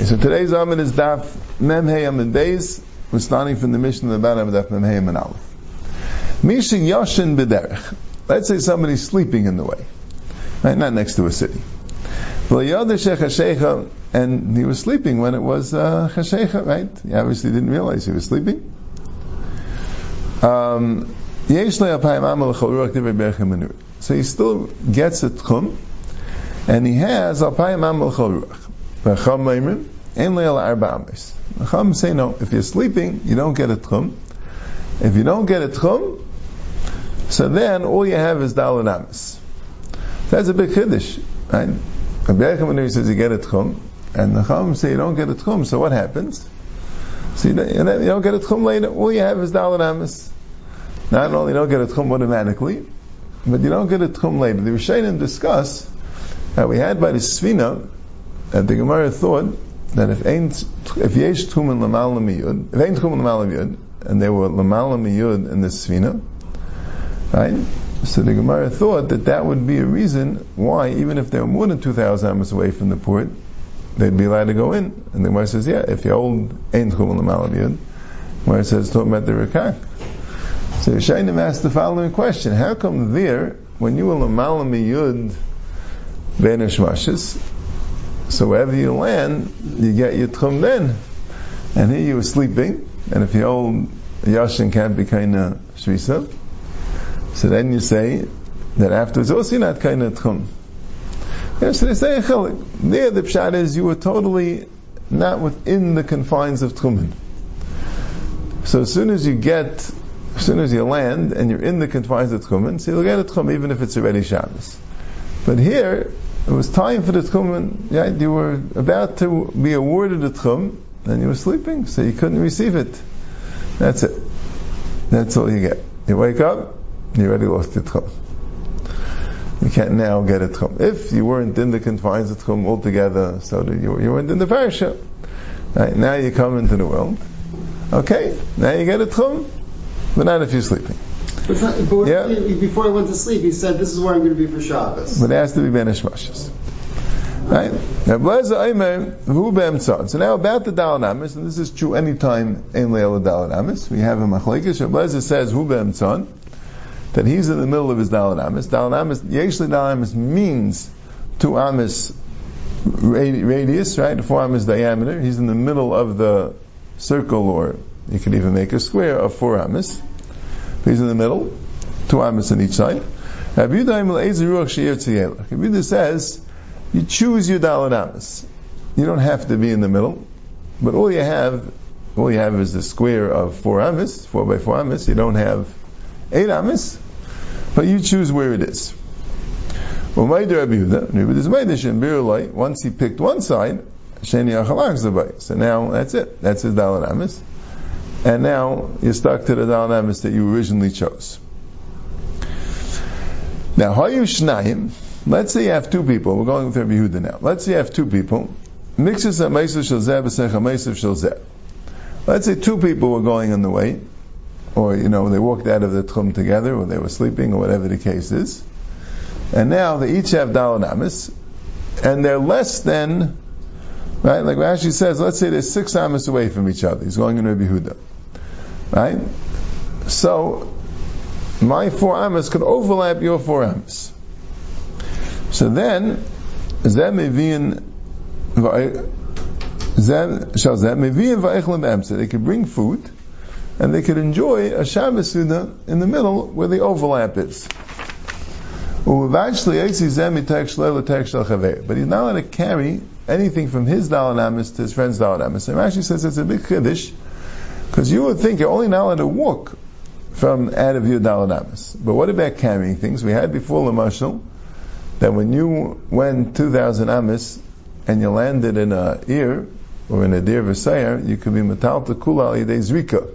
Okay, so today's Amid is Daf Mem Hey Amid Beis. We're starting from the mission of the bottom of Daf Mem Hey Amid Aleph. Misha Yashin B'derech. Let's say somebody's sleeping in the way, right? Not next to a city. And he was sleeping when it was uh, right? He obviously didn't realize he was sleeping. Um, so he still gets a tchum, and he has alpayim amal chol Chacham say no, if you're sleeping, you don't get a tchum. If you don't get a tchum, so then all you have is dalad amis. That's a big chiddush, right? Rabbi Yechim says you get a tchum, and the Chacham say you don't get a tchum, so what happens? So you don't, you don't get a tchum later, all you have is dalad amis. Not only don't get a tchum automatically, but you don't get a tchum later. The Rishonim discuss that we had by the Svina, that the Gemara thought that if ain't if yesh tchumen lamal miyud, if ain't tchumen lamal miyud, and there were lamal miyud in the svina, right? So the Gemara thought that that would be a reason why, even if they were more than two thousand amos away from the port, they'd be allowed to go in. And the Gemara says, yeah, if you hold ain't miyud, where it says talking about the rekak. So Shainim asked the following question: How come there, when you were lamal miyud, ben so wherever you land, you get your tchum then. And here you were sleeping, and if you hold yashin can't be kind of shvisa, so then you say that afterwards oh, also you're not kind of tchum. There the pshat is you were totally not within the confines of tchumen. So as soon as you get, as soon as you land and you're in the confines of tchumen, so you'll get a tchum even if it's already Shabbos. But here, it was time for the tchum, yeah, you were about to be awarded the tchum, and you were sleeping, so you couldn't receive it. That's it. That's all you get. You wake up, you already lost your tchum. You can't now get a tchum. If you weren't in the confines of tchum altogether, so that you, you weren't in the parasha. Right, now you come into the world. Okay, now you get a tchum, but not if you're sleeping. But, but yeah. before he went to sleep, he said, "This is where I'm going to be for Shabbos." But it has to be Benish Mashas. Right? So now about the Dalanamis, and this is true anytime in Leil Dalanamis, we have a Machlekes. Rebbezer says Hu Be'emtzon, that he's in the middle of his Dalanamis. Dalanamis, Yeshli Dalanamis means two amis radius, right? Four amis diameter. He's in the middle of the circle, or you could even make a square of four amis. He's in the middle, two amas on each side. Rabbi Yehuda says, you choose your dalad amas. You don't have to be in the middle, but all you have, all you have is the square of four amas, four by four amas. You don't have eight amas, but you choose where it is. Once he picked one side, so now that's it. That's his dalad amas and now you're stuck to the dynamics that you originally chose. Now, Hayu Shnayim, let's say you have two people, we're going with Rabbi Yehuda now. Let's say you have two people, mixes. Let's say two people were going on the way, or, you know, they walked out of the Tchum together, or they were sleeping, or whatever the case is. And now they each have Dalanamis, and they're less than Right? Like Rashi says, let's say they're six amas away from each other. He's going in Rabbi Huda. Right? So, my four amas could overlap your four amas. So then, Zem Evian they could bring food, and they could enjoy a Shabbos in the middle where the overlap is. But he's not allowed to carry anything from his dalanamis to his friend's dalanamis. And Rashi says it's a big chiddush, because you would think you're only not allowed to walk from out of your dalanamis. But what about carrying things? We had before the marshal that when you went 2,000 amis and you landed in a ear or in a deer v'sayer, you could be metal to kula al zrika.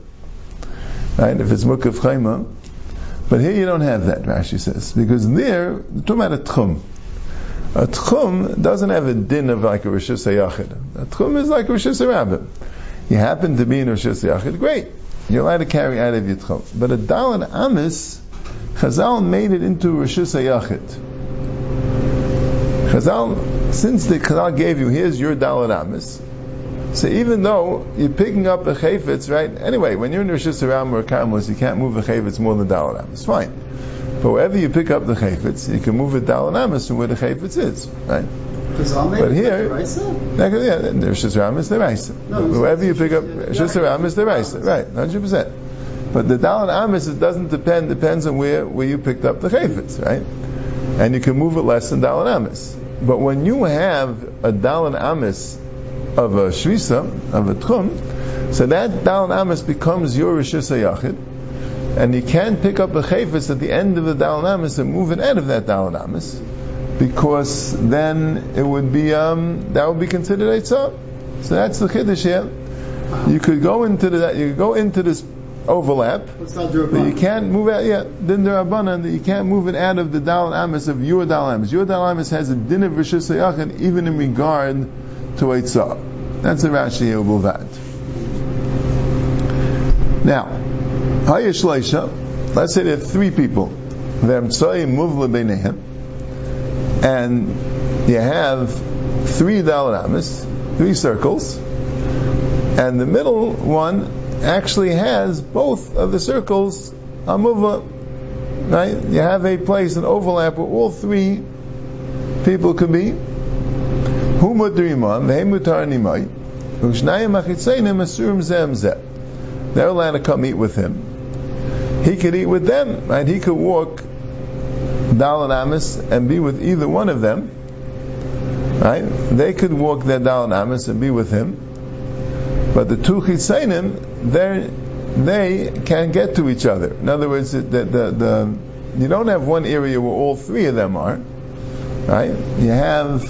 Right? If it's mukaf chayma. But here you don't have that, Rashi says, because there, talking about a tchum. A tchum doesn't have a din of like a Rishis Yachid. A tchum is like a Rishis Rabbim. You happen to be in Rishis Yachid, great. You're allowed to carry out of your. But a Dalan Amis, Chazal made it into Rishis Yachid. Chazal, since the Chazal gave you, here's your Dalan Amis, So even though you're picking up a chayfetz, right? Anyway, when you're in Reshus Harabim or Karmelis, you can't move a chayfetz more than Dalad Amis. Fine. But wherever you pick up the chayfetz, you can move it Amis from where the chayfetz is, right? But here, yeah, the Rosh Hashanah is the Raisa. No, Wherever you pick up Hashanah is the Raisa, right? Hundred percent. But the Dalad Amis it doesn't depend depends on where where you picked up the chayfetz, right? And you can move it less than Dalad Amis. But when you have a Dalad Amis of a Shvisa, of a Tchum, so that Dalad Amis becomes your Rishis Yachid, and you can't pick up a Chayfetz at the end of the Dalad Amis and move it out of that Dalad Amis, because then it would be, um, that would be considered Eitzah. So that's the Chiddush here. You could go into the, you could go into this overlap, but you can't move out. Yeah, then there are that you can't move it out of the dal amis of your dal amis. Your dal amis has a din of rishus even in regard to eitzah. That's a Rashi that. Now, hayishleisha. Let's say there are three people. They're V'emtzoi muvla beinehem, and you have three dal amis, three circles, and the middle one actually has both of the circles amuva. Right? You have a place, an overlap where all three people could be. They're allowed to come eat with him. He could eat with them, right? He could walk Dal and Amis and be with either one of them. Right? They could walk their Dal and Amis and be with him. But the two Chitzainim, they can get to each other. In other words, the, the, the, you don't have one area where all three of them are, right? You have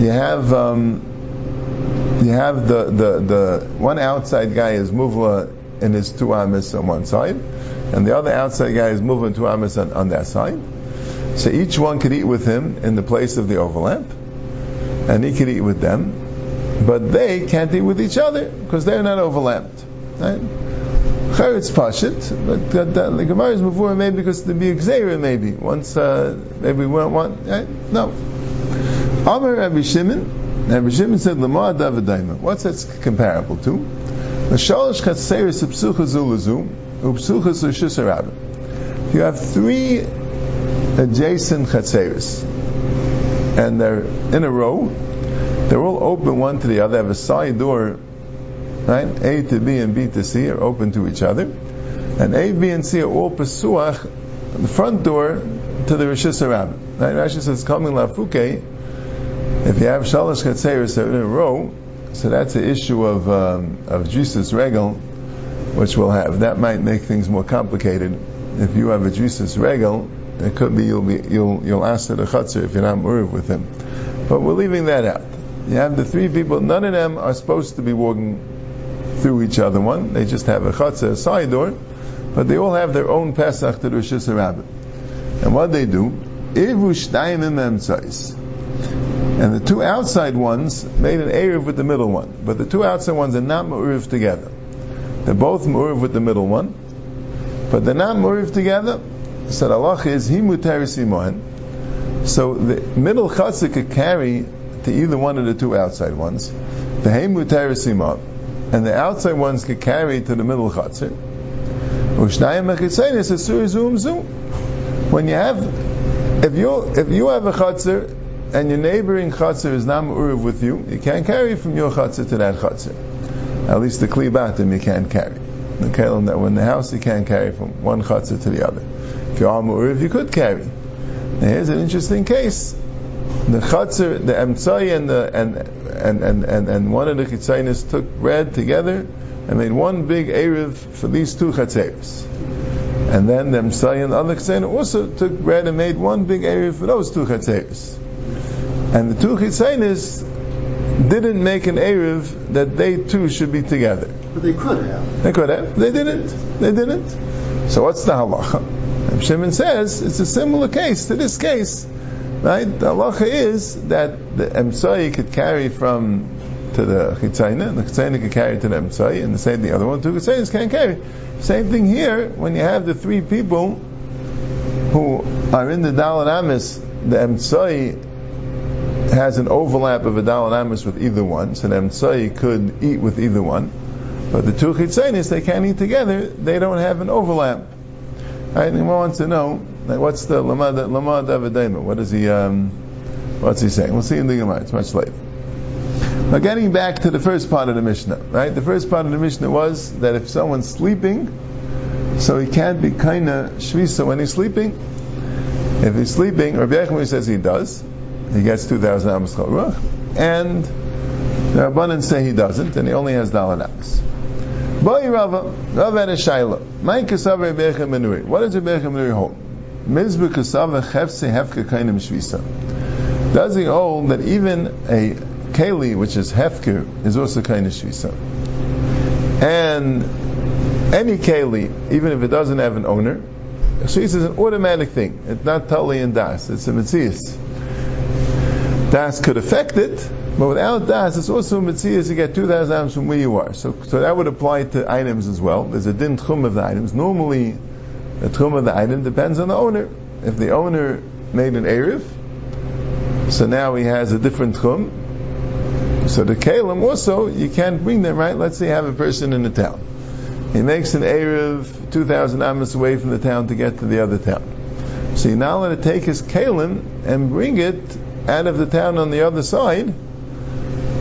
you have um, you have the, the, the one outside guy is muvla and his two amis on one side, and the other outside guy is moving two amis on, on that side. So each one could eat with him in the place of the overlap, and he could eat with them, but they can't eat with each other because they're not overlapped. Charetz pashit, but the, Gemara is before maybe because the be exera maybe once uh, maybe we don't want right? no. Amar Rabbi Shimon, Rabbi Shimon said Lamar Davidaima. What's that comparable to? The shalosh chatzeris upsucha zulazu upsucha zushisarabim. You have three adjacent chatzeris, and they're in a row. They're all open one to the other. They have a side door right? A to B and B to C are open to each other, and A, B, and C are all pesuach, the front door to the Rishis Rabbin. Right? Rashi says, coming lafuke, if you have shalosh chatzeris in a row, so that's the issue of um, of drisas regel, which we'll have. That might make things more complicated. If you have a drisas regel, it could be you'll be you'll you'll ask the chatzir if you're not muriv with him. But we're leaving that out. You have the three people. None of them are supposed to be walking through each other one. They just have a chatzah, a side door, but they all have their own Pesach to Reshus Harabim. And what they do, And the two outside ones made an Erev with the middle one. But the two outside ones are not Ma'uriv together. They're both Ma'uriv with the middle one. But they're not Ma'uriv together. The Allah is. So the middle chatzah could carry to either one of the two outside ones. The Himutar Simon and the outside ones can carry to the middle chatzir. When you have, if you if you have a chatzir and your neighboring chatzir is not uruv with you, you can't carry from your chatzir to that chatzir. At least the klibatim you can't carry. The kalim that when the house you can't carry from one chatzir to the other. If you could carry. Now here's an interesting case. The chatzir, the emtzai and the and and, and, and, and one of the chitzainis took bread together and made one big Erev for these two chatzeris. And then the Messiah and the other chitzainis also took bread and made one big Erev for those two chatzeris. And the two chitzainis didn't make an Erev that they two should be together. But they could have. They could have. They didn't. They didn't. So what's the halacha? Shimon says it's a similar case to this case Right? The halacha is that the emsai could carry from to the chitzayna, and the chitzayna could carry to the emsai, and the same the other one, two chitzaynas can't carry. Same thing here, when you have the three people who are in the Dalit Amis, the emsai has an overlap of a dal and amis with either one, so the emtsai could eat with either one. But the two chitzanis, they can't eat together, they don't have an overlap. Right, and wants to know, like, what's the lamad lamad? What is he, um, what's he saying? We'll see in the Gemara, it's much later. Now getting back to the first part of the Mishnah, right? The first part of the Mishnah was that if someone's sleeping, so he can't be kinda shvisa when he's sleeping. If he's sleeping, Rabbi Yechon says he does. He gets 2,000 amos ruach. And the Rabbanan say he doesn't, and he only has dalad amos. Boy Rava, Rava had a shaila. My kasav Rebbecha Menuri. What does Rebbecha Menuri hold? Mizbu kasav chefse hefke kainim shvisa. Does he hold that even a keli, which is hefker, is also kind of shvisa? And any keli, even if it doesn't have an owner, shvisa is an automatic thing. It's not tali and das. It's a mitzias. Das could affect it, but without das, it's also a mitzvah to get 2,000 items from where you are. So, so that would apply to items as well. There's a din tchum of the items. Normally, the tchum of the item depends on the owner. If the owner made an Erev, so now he has a different tchum. So the kalim also, you can't bring them, right? Let's say you have a person in the town. He makes an Erev 2,000 amos away from the town to get to the other town. So you're not allowed to take his kalim and bring it out of the town on the other side,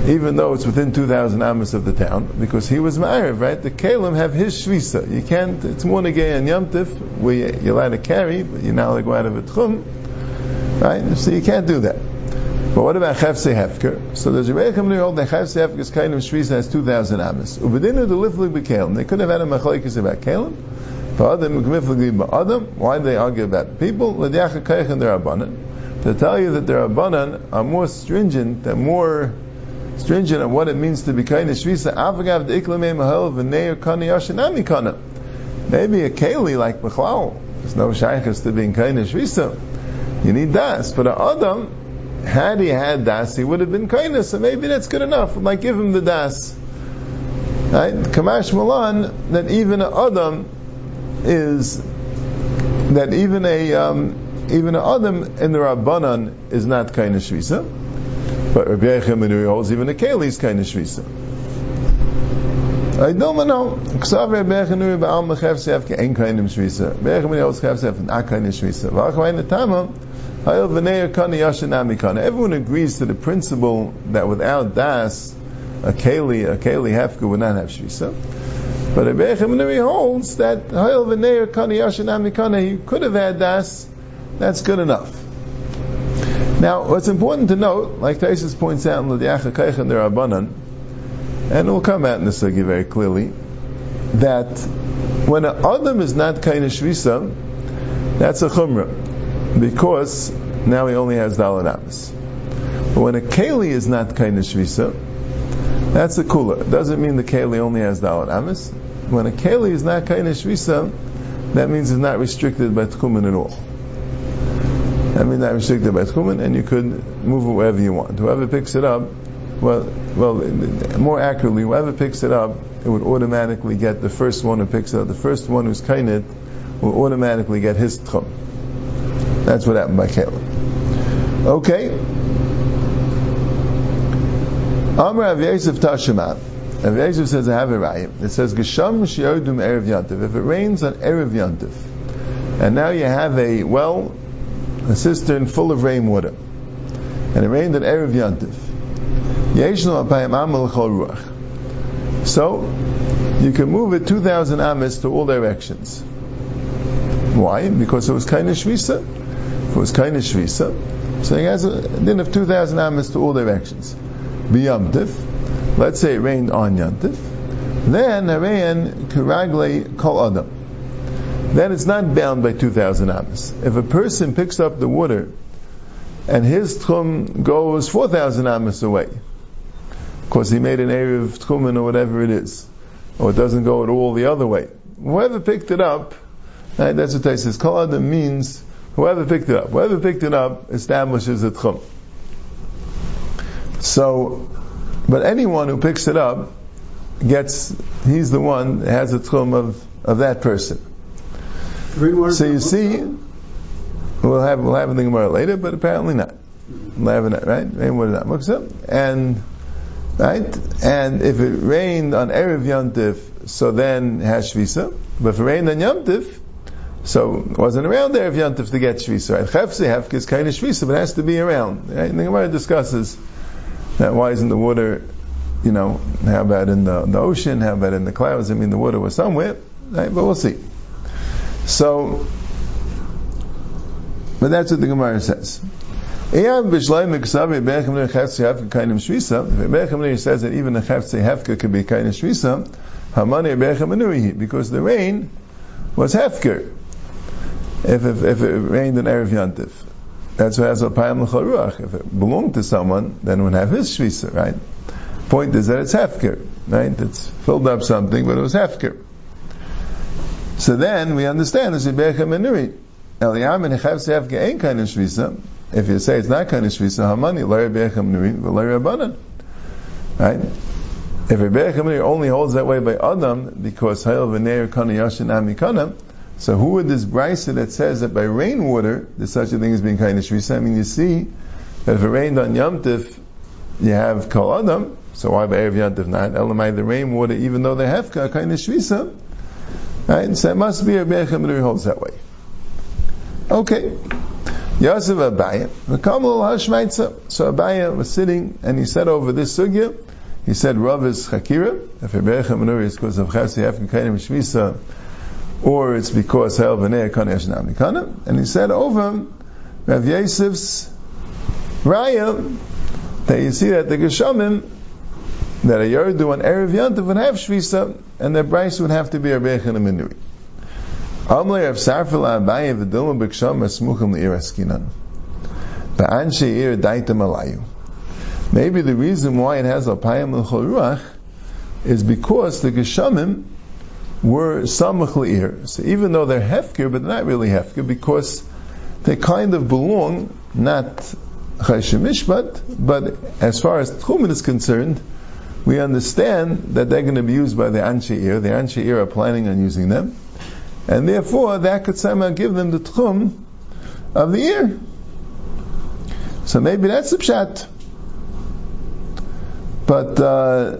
even though it's within 2,000 amos of the town, because he was married, right? The Kalim have his shvisa. You can't, it's more negay and yamtif, where you're allowed to carry, but you're not allowed to go out of a tchum, right? So you can't do that. But what about Chefse Hefker? So there's a Rechem hold that Chefse Hefker's kind of shvisa has 2,000 amos. Ubedinu the liflig bekalim. They could have had a machlekes about kalim. Why do they argue about people? Their to tell you that the Rabbanan are more stringent, they're more stringent on what it means to be kind. Maybe a keli like Bechlal. There's no shaykhs to being kind of. You need das. But a Adam, had he had das, he would have been kind so maybe that's good enough. Like give him the das. Right? Kamash Malan, that even a Adam is, that even a, um, even an Adam in the Rabbanan is not kind of but Rabbi holds even a Keli is kind of Shvisa. I don't know. Ksav Rabbi Ba'al Sef kind of Shvisa. Rabbi holds Sef not kind of Shvisa. V'achvayin Tama, Hayel V'neir Kani Yashanami Kana. Everyone agrees to the principle that without Das, a Keli, a Keli Hefka would not have Shvisa. But Rabbi Yechim holds that Hayel V'neir Kani Yashanami Kana, he could have had Das, that's good enough. Now, what's important to note, like Taisus points out in the Kaich and the Rabbanan, and it will come out in the Sugi very clearly, that when an Adam is not kind Shvisa, that's a Chumrah, because now he only has Dalanamis. But when a Keli is not kind Shvisa, that's a Kula. It doesn't mean the Keli only has Dalanamis. When a Keli is not kind Shvisa, that means it's not restricted by Tchumen at all. I mean, not restricted by Tchumen, and you could move it wherever you want. Whoever picks it up, well, well, more accurately, whoever picks it up, it would automatically get the first one who picks it up. The first one who's kainit will automatically get his tchum. That's what happened by Caleb. Okay. Amr Rav Yosef Tashimat. Rav says, I have a rayim. It says, Gesham Shiodum Erev Yantiv. If it rains on Erev Yantiv, and now you have a well a cistern full of rainwater, and it rained at Erev Yantiv. So, you can move it 2,000 amas to all directions. Why? Because it was kind of shvisa. If it was kind of shvisa, so it has a din of 2,000 amas to all directions. Biyamtiv, let's say it rained on Yantiv, then it ran karagle kol adam then it's not bound by 2,000 amas. If a person picks up the water and his tchum goes 4,000 amas away, because he made an area of tchumen or whatever it is, or it doesn't go at all the other way. Whoever picked it up, right, that's what they says. Kol means whoever picked it up. Whoever picked it up establishes a tchum. So, but anyone who picks it up gets, he's the one that has a tchum of, of that person. So you see, we'll have we'll have the Gemara later, but apparently not. right? Rain water not muksa, and right, and if it rained on erev yantif, so then it has shvisa. But if it rained on yantif, so it wasn't around there if yantif to get shvisa. Right? Hefka is kind of shvisa, but it has to be around. Right? And the Gemara discusses that why isn't the water, you know, how about in the, the ocean? How about in the clouds? I mean, the water was somewhere, right? But we'll see. So, but that's what the Gemara says. Eyav b'shleim says that even a chavtzi hafka could be kainim shvisa. Hamani because the rain was hefker. If, if, if it rained in erev yantif, that's what has a payam l'charuach. If it belonged to someone, then it would have his shvisa, right? Point is that it's hefker, right? It's filled up something, but it was hefker. So then we understand this is be'echem anuihi. Eliyam and chavtzi hafka ain't kainim shvisa if you say it's not of shvisa hamani, l'rei be'echem nuri, v'l'rei abanan. Right? If Rebbe Nuri only holds that way by Adam, because Hayel v'neir kana yashin amikana, so who would this brisa that says that by rainwater, there's such a thing as being kind of shvisa? I mean, you see that if it rained on Yom you have Kol Adam, so why by Erev Yom not? Elamai, the rainwater, even though they have kind of shvisa, right? So it must be a Rebbe Nuri holds that way. Okay. Yosef Abaya, So Abaya was sitting and he said over this sugya, he said Rav is Chakira, if Rebbecha Menuri is because of Chasi Afkin Kainim Shvisa, or it's because Hel V'nei Kana Yashnam and he said over Rav Yosef's Raya, that you see that the Geshamim, that a Yerdu and Erev Yantav would have Shvisa, and their price would have to be Rebbecha Menuri. Amle of Sarfil Abaye v'dilma b'ksham esmuchim le'iraskinan. Ba'an she'ir daitem alayu. Maybe the reason why it has a payam l'choruach is because the geshamim were samach le'ir. So even though they're hefker, but not really hefker because they kind of belong, not chayshemishpat, but as far as tchumen is concerned, we understand that they're going to be used by the Anshe Ir. The Anshe Ir are planning on using them and therefore that could somehow give them the tchum of the ear. So maybe that's the pshat. But uh,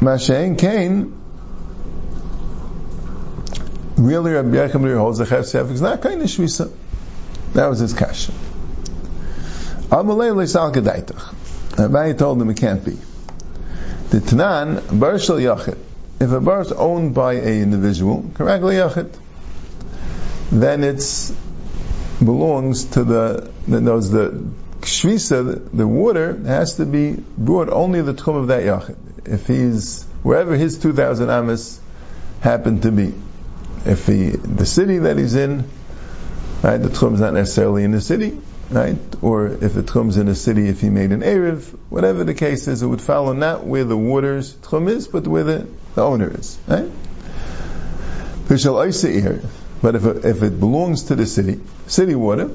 Mashain Cain really Rabbi Yechim holds the Chef is not kind of shvisa. That was his kasha. Amalei leisal gedaitach. Rabbi told him it can't be. The Tanan, Barshal Yachid if a bar is owned by a individual, correctly yachid, then it belongs to the, knows the shvisa, the water has to be brought only the tchum of that yachid. If he's, wherever his 2,000 amas happen to be. If he, the city that he's in, right, the tchum is not necessarily in the city, right? Or if it comes in a city, if he made an Erev, whatever the case is, it would follow not where the water's tchum is, but where the, the owner is, right? But if it, if it belongs to the city, city water,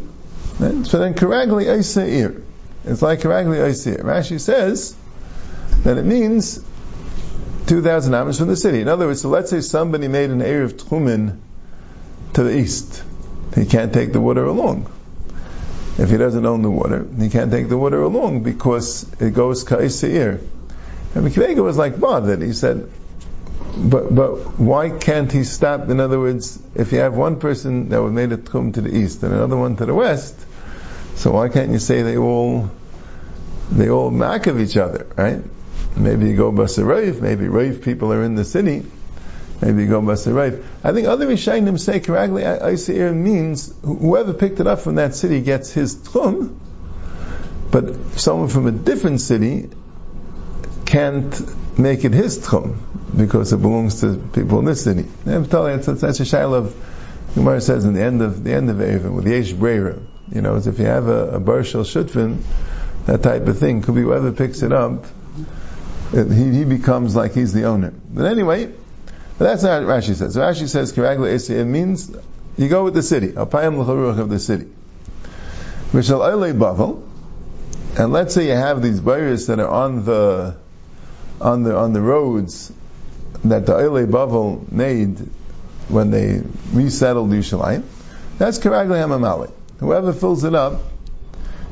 right? so then Karagli Eir. It's like Karagli Eir. Rashi says that it means 2,000 amos from the city. In other words, so let's say somebody made an Erev Tchumen to the east. He can't take the water along if he doesn't own the water, he can't take the water along because it goes ka'isir. And Mikvega was like bothered. He said, but, but why can't he stop? In other words, if you have one person that would made a tchum to the east and another one to the west, so why can't you say they all, they all mack of each other, right? Maybe you go Basarayif, maybe Raif people are in the city, Maybe go Basarayv. I think other Rishayim say Karagli Aisir means whoever picked it up from that city gets his tchum, but someone from a different city can't make it his tchum because it belongs to people in this city. I'm telling you, that's, that's a shail of Gemara says in the end of the end of Eivim with Yesh Breira. You know, as if you have a, a Barshal Shutfin, that type of thing could be whoever picks it up. It, he, he becomes like he's the owner. But anyway, but that's not what Rashi says. Rashi says Kiragla Esiyah means you go with the city, Apayim L'charuach of the city. Mishal Eile Bavel, and let's say you have these barriers that are on the on the on the roads that the Eile Bavel made when they resettled Yerushalayim. That's Kiragla Hamamali. Whoever fills it up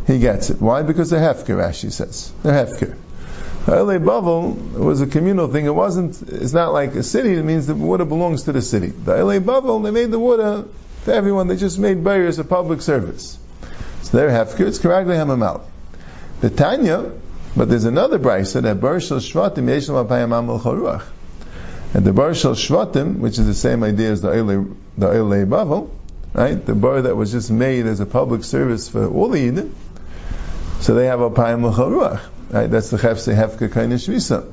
he gets it. Why? Because they're hefker, Rashi says. They're hefker. Elei Bavel was a communal thing. It wasn't, it's not like a city, it means the water belongs to the city. The Elei Bavel, they made the water for everyone, they just made barriers a public service. So they're hefker, it's Karagli Hamamal. The Tanya, but there's another brisa that Bar Shvatim Yeshlam Apayam Amal Choruach. And the Bar Shel Shvatim, which is the same idea as the Elei, the Bavel, right? The bar that was just made as a public service for all the Yidden. So they have Apayam Choruach. Right? That's the Chefse Hefka Kaina Shvisa.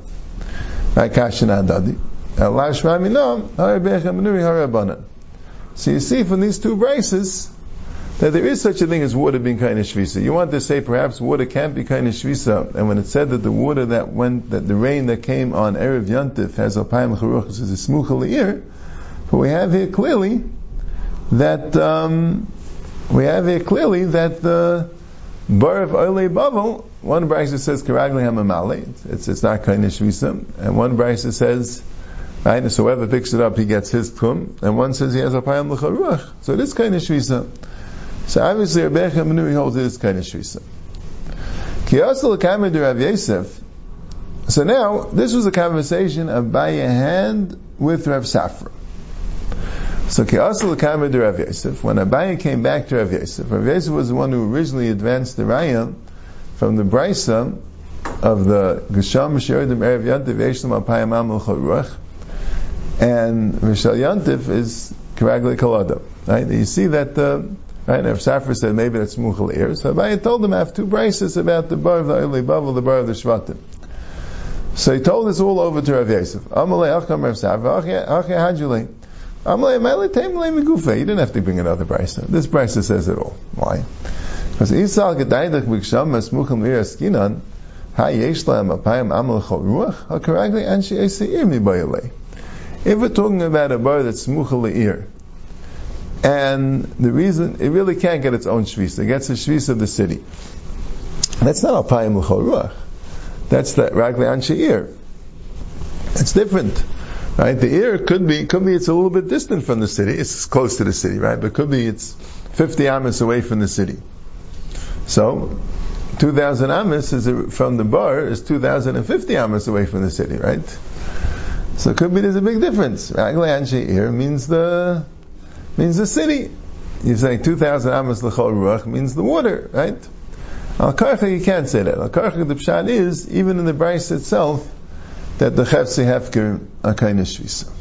Right? Kashin Adadi. Allah Shmami Nom, Harabechem Nuri Harabanan. So you see from these two braces that there is such a thing as water being kind shvisa. You want to say perhaps water can't be kind shvisa, and when it said that the water that went, that the rain that came on erev yantif has alpayim charuch is a smucha but we have here clearly that um, we have here clearly that the bar of Ole Bavel one brisa says karagli hamamale. It's it's not kind of shvisa, and one brisa says. Right, so whoever picks it up, he gets his tum, and one says he has a payam l'charuach. So it is kind of shvisa. So obviously, Rebbe Menui holds it is kind of shvisa. Kamed Rav Yosef. So now this was a conversation of by a hand with Rav Safra. So Kiyasal kamed Rav Yosef. When Abaye came back to Rav Yosef, Rav Yosef was the one who originally advanced the raya from the brisa of the Gesham Sheredim Erev Yantiv Yeshlam Apayam Amal Charuach, and Rishal Yantiv is Karagle Kalada. Right? You see that the Right? If Safra said maybe that's Muchal Ir, so Abaye told him I have two braces about the bar of the Eli Bavel, the bar of the Shvatim. So he told this all over to Rav Yosef. Amalei Acham Rav Safra, Achya Hajulei. Amalei Mele Temelei Megufe. You didn't have to bring another brisa. This brisa says it all. Why? Apayim. If we're talking about a bar that's Muchal Le'ir, and the reason, it really can't get its own shvisa. It gets the shvisa of the city. That's not Alpayim L'chol Ruach. That's the Ragli Anshe It's different. Right? The ear could be, could be it's a little bit distant from the city. It's close to the city, right? But could be it's 50 amas away from the city. So, 2,000 amas is from the bar is 2,050 amas away from the city, right? So it could be there's a big difference. Ragli Anshe means the, means the city. You're saying 2,000 amas l'chol ruach means the water, right? Al you can't say that. Al the pshat is even in the brayse itself that the chefse hefker are kind of shvisa.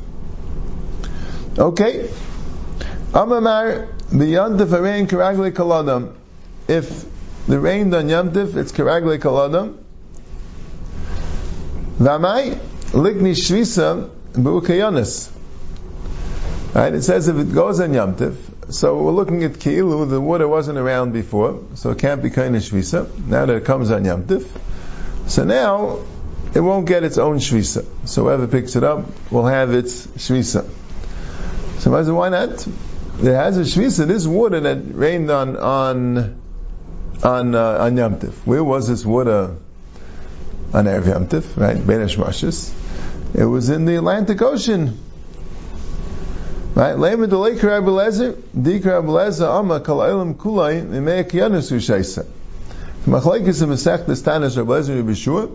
Okay. Amamar beyond the rain karagle kaladam. If the rain on yamtiv, it's karagle kaladam. Vamai likni shvisa bu'ukayonis. Right? It says if it goes on Yom Tiv, so we're looking at Ki'ilu, the water wasn't around before, so it can't be kind Shvisa. Now that it comes on Yom Tiv, so now it won't get its own Shvisa. So whoever picks it up will have its Shvisa. So why not? There has a Shvisa, this water that rained on, on, on, uh, on Yom Tiv. Where was this water on Erev Yom Tiv, right? Benesh Mashis. It was in the Atlantic Ocean. Right? Lema delay Rabbi Lezer, dik Rabbi Lezer, ama kal elam kulay, imei kiyanus ushaisa. Machlaikis in Masech Tanis Rabbi Lezer Rabbi Shua.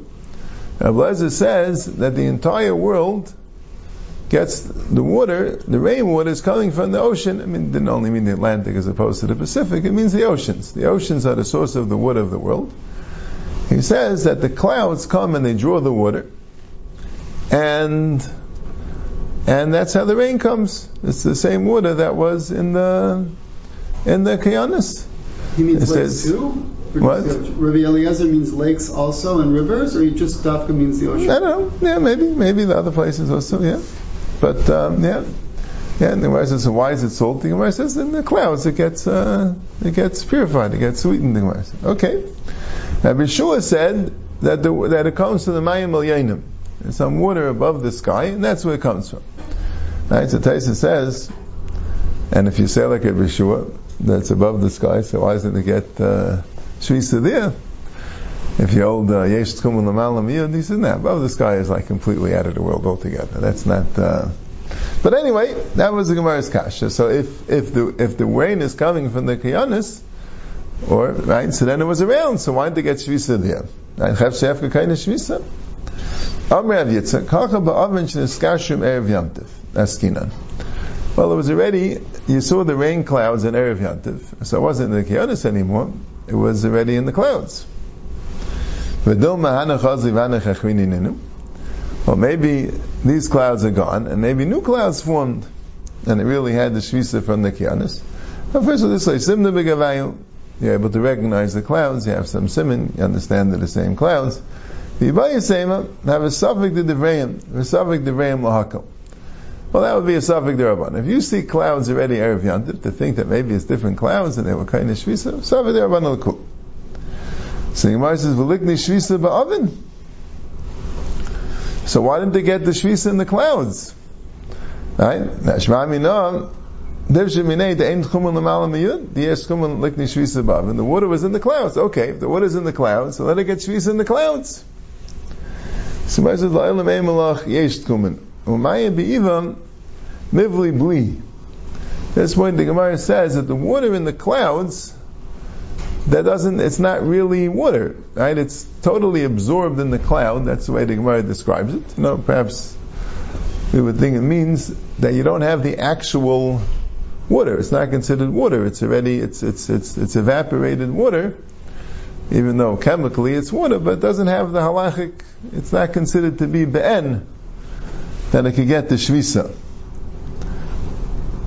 Rabbi says that the entire world gets the water, the rainwater is coming from the ocean. I mean, it didn't only mean the Atlantic as opposed to the Pacific, it means the oceans. The oceans are the source of the water of the world. He says that the clouds come and they draw the water, and and that's how the rain comes. It's the same water that was in the in the Kayanis. He means it lakes says, too? What? Rabbi Eliezer means lakes also and rivers, or he just Dafka means the ocean? I don't know. Yeah, maybe, maybe the other places also. Yeah, but um, yeah, yeah. And the Gemara says, why is it salty? The Gemara says, in the clouds it gets uh, it gets purified, it gets sweetened. The Gemara says, okay. Now Bishua said that the, that it comes from the Mayim Elyanim. Some water above the sky, and that's where it comes from. Right? So Taisa says, and if you say like a Bishua, that's above the sky, so why doesn't it get uh, Shvisa there? If you hold uh, Yesh Tchum Lamal he says, no, above the sky is like completely out of the world altogether. That's not, uh, but anyway, that was the Gemara's kasha. So if, if the, if the rain is coming from the Kiyanis, Or, right, so then it was around, so why didn't they get Shvisa there? Right, Chav Shefka of Shvisa. Amr Rav Erev. Well, it was already, you saw the rain clouds in Erev Yantiv, so it wasn't in the Kiyonis anymore, it was already in the clouds. Well, maybe these clouds are gone, and maybe new clouds formed, and it really had the Shvisa from the Kiyanis. First of all, this way, you're able to recognize the clouds, you have some simon, you understand they're the same clouds. The Yibaya Sema have a suffix to Devrayim, a suffix Devrayim Lahakal. Well, that would be a suffix Deraban. If you see clouds already Erev Yantiv, to think that maybe it's different clouds and they were kind of Shvisa, suffix Deraban Lakul. So Gemara says, "V'likni shvisa ba'avin." So why didn't they get the shvisa in the clouds? Right? Shema minam. Dev sheminei the ein tchumen l'malam miyud. The yes tchumen likni shvisa ba'avin. The water was in the clouds. Okay, the water is in the clouds, so let it get shvisa in the clouds. So Gemara says, "La'ilam ein malach yesh tchumen." Umayim be'ivam mivli bli. That's why the Gemara says that the water in the clouds that doesn't, it's not really water, right? It's totally absorbed in the cloud. That's the way the Gemara describes it. You know, perhaps we would think it means that you don't have the actual water. It's not considered water. It's already, it's, it's, it's, it's evaporated water, even though chemically it's water, but it doesn't have the halachic, it's not considered to be be'en, that it could get the shvisa.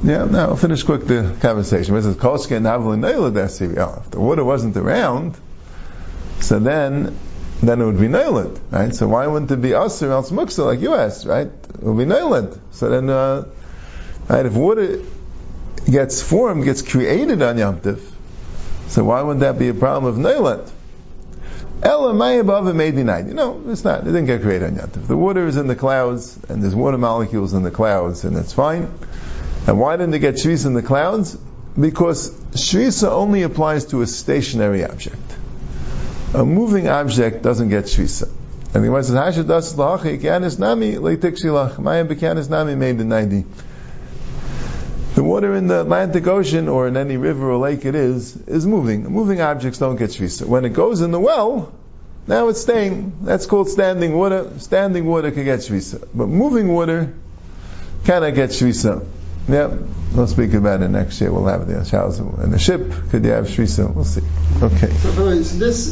Yeah, now I'll finish quick the conversation. It says, Koske If the water wasn't around, so then, then it would be nailed, right? So why wouldn't it be Asr else Muksa like you asked, right? It would be nailed. So then, uh, right, if water gets formed, gets created on Yom Tif, so why wouldn't that be a problem of nailed? Ella may above it made night. You know, it's not, it didn't get created on Yom Tif. The water is in the clouds, and there's water molecules in the clouds, and it's fine. And why didn't they get Shvisa in the clouds? Because Shvisa only applies to a stationary object. A moving object doesn't get Shvisa. And the Gemara says, Hasha das lahachi kanis nami leitik shilach. Bekanis nami made the 90. The water in the Atlantic Ocean or in any river or lake it is, is moving. Moving objects don't get Shvisa. When it goes in the well, now it's staying. That's called standing water. Standing water can get Shvisa. But moving water cannot get Shvisa. Yeah, we'll speak about it next year. We'll have the Charles and the ship. Could you have Shvisa? We'll see. Okay. So this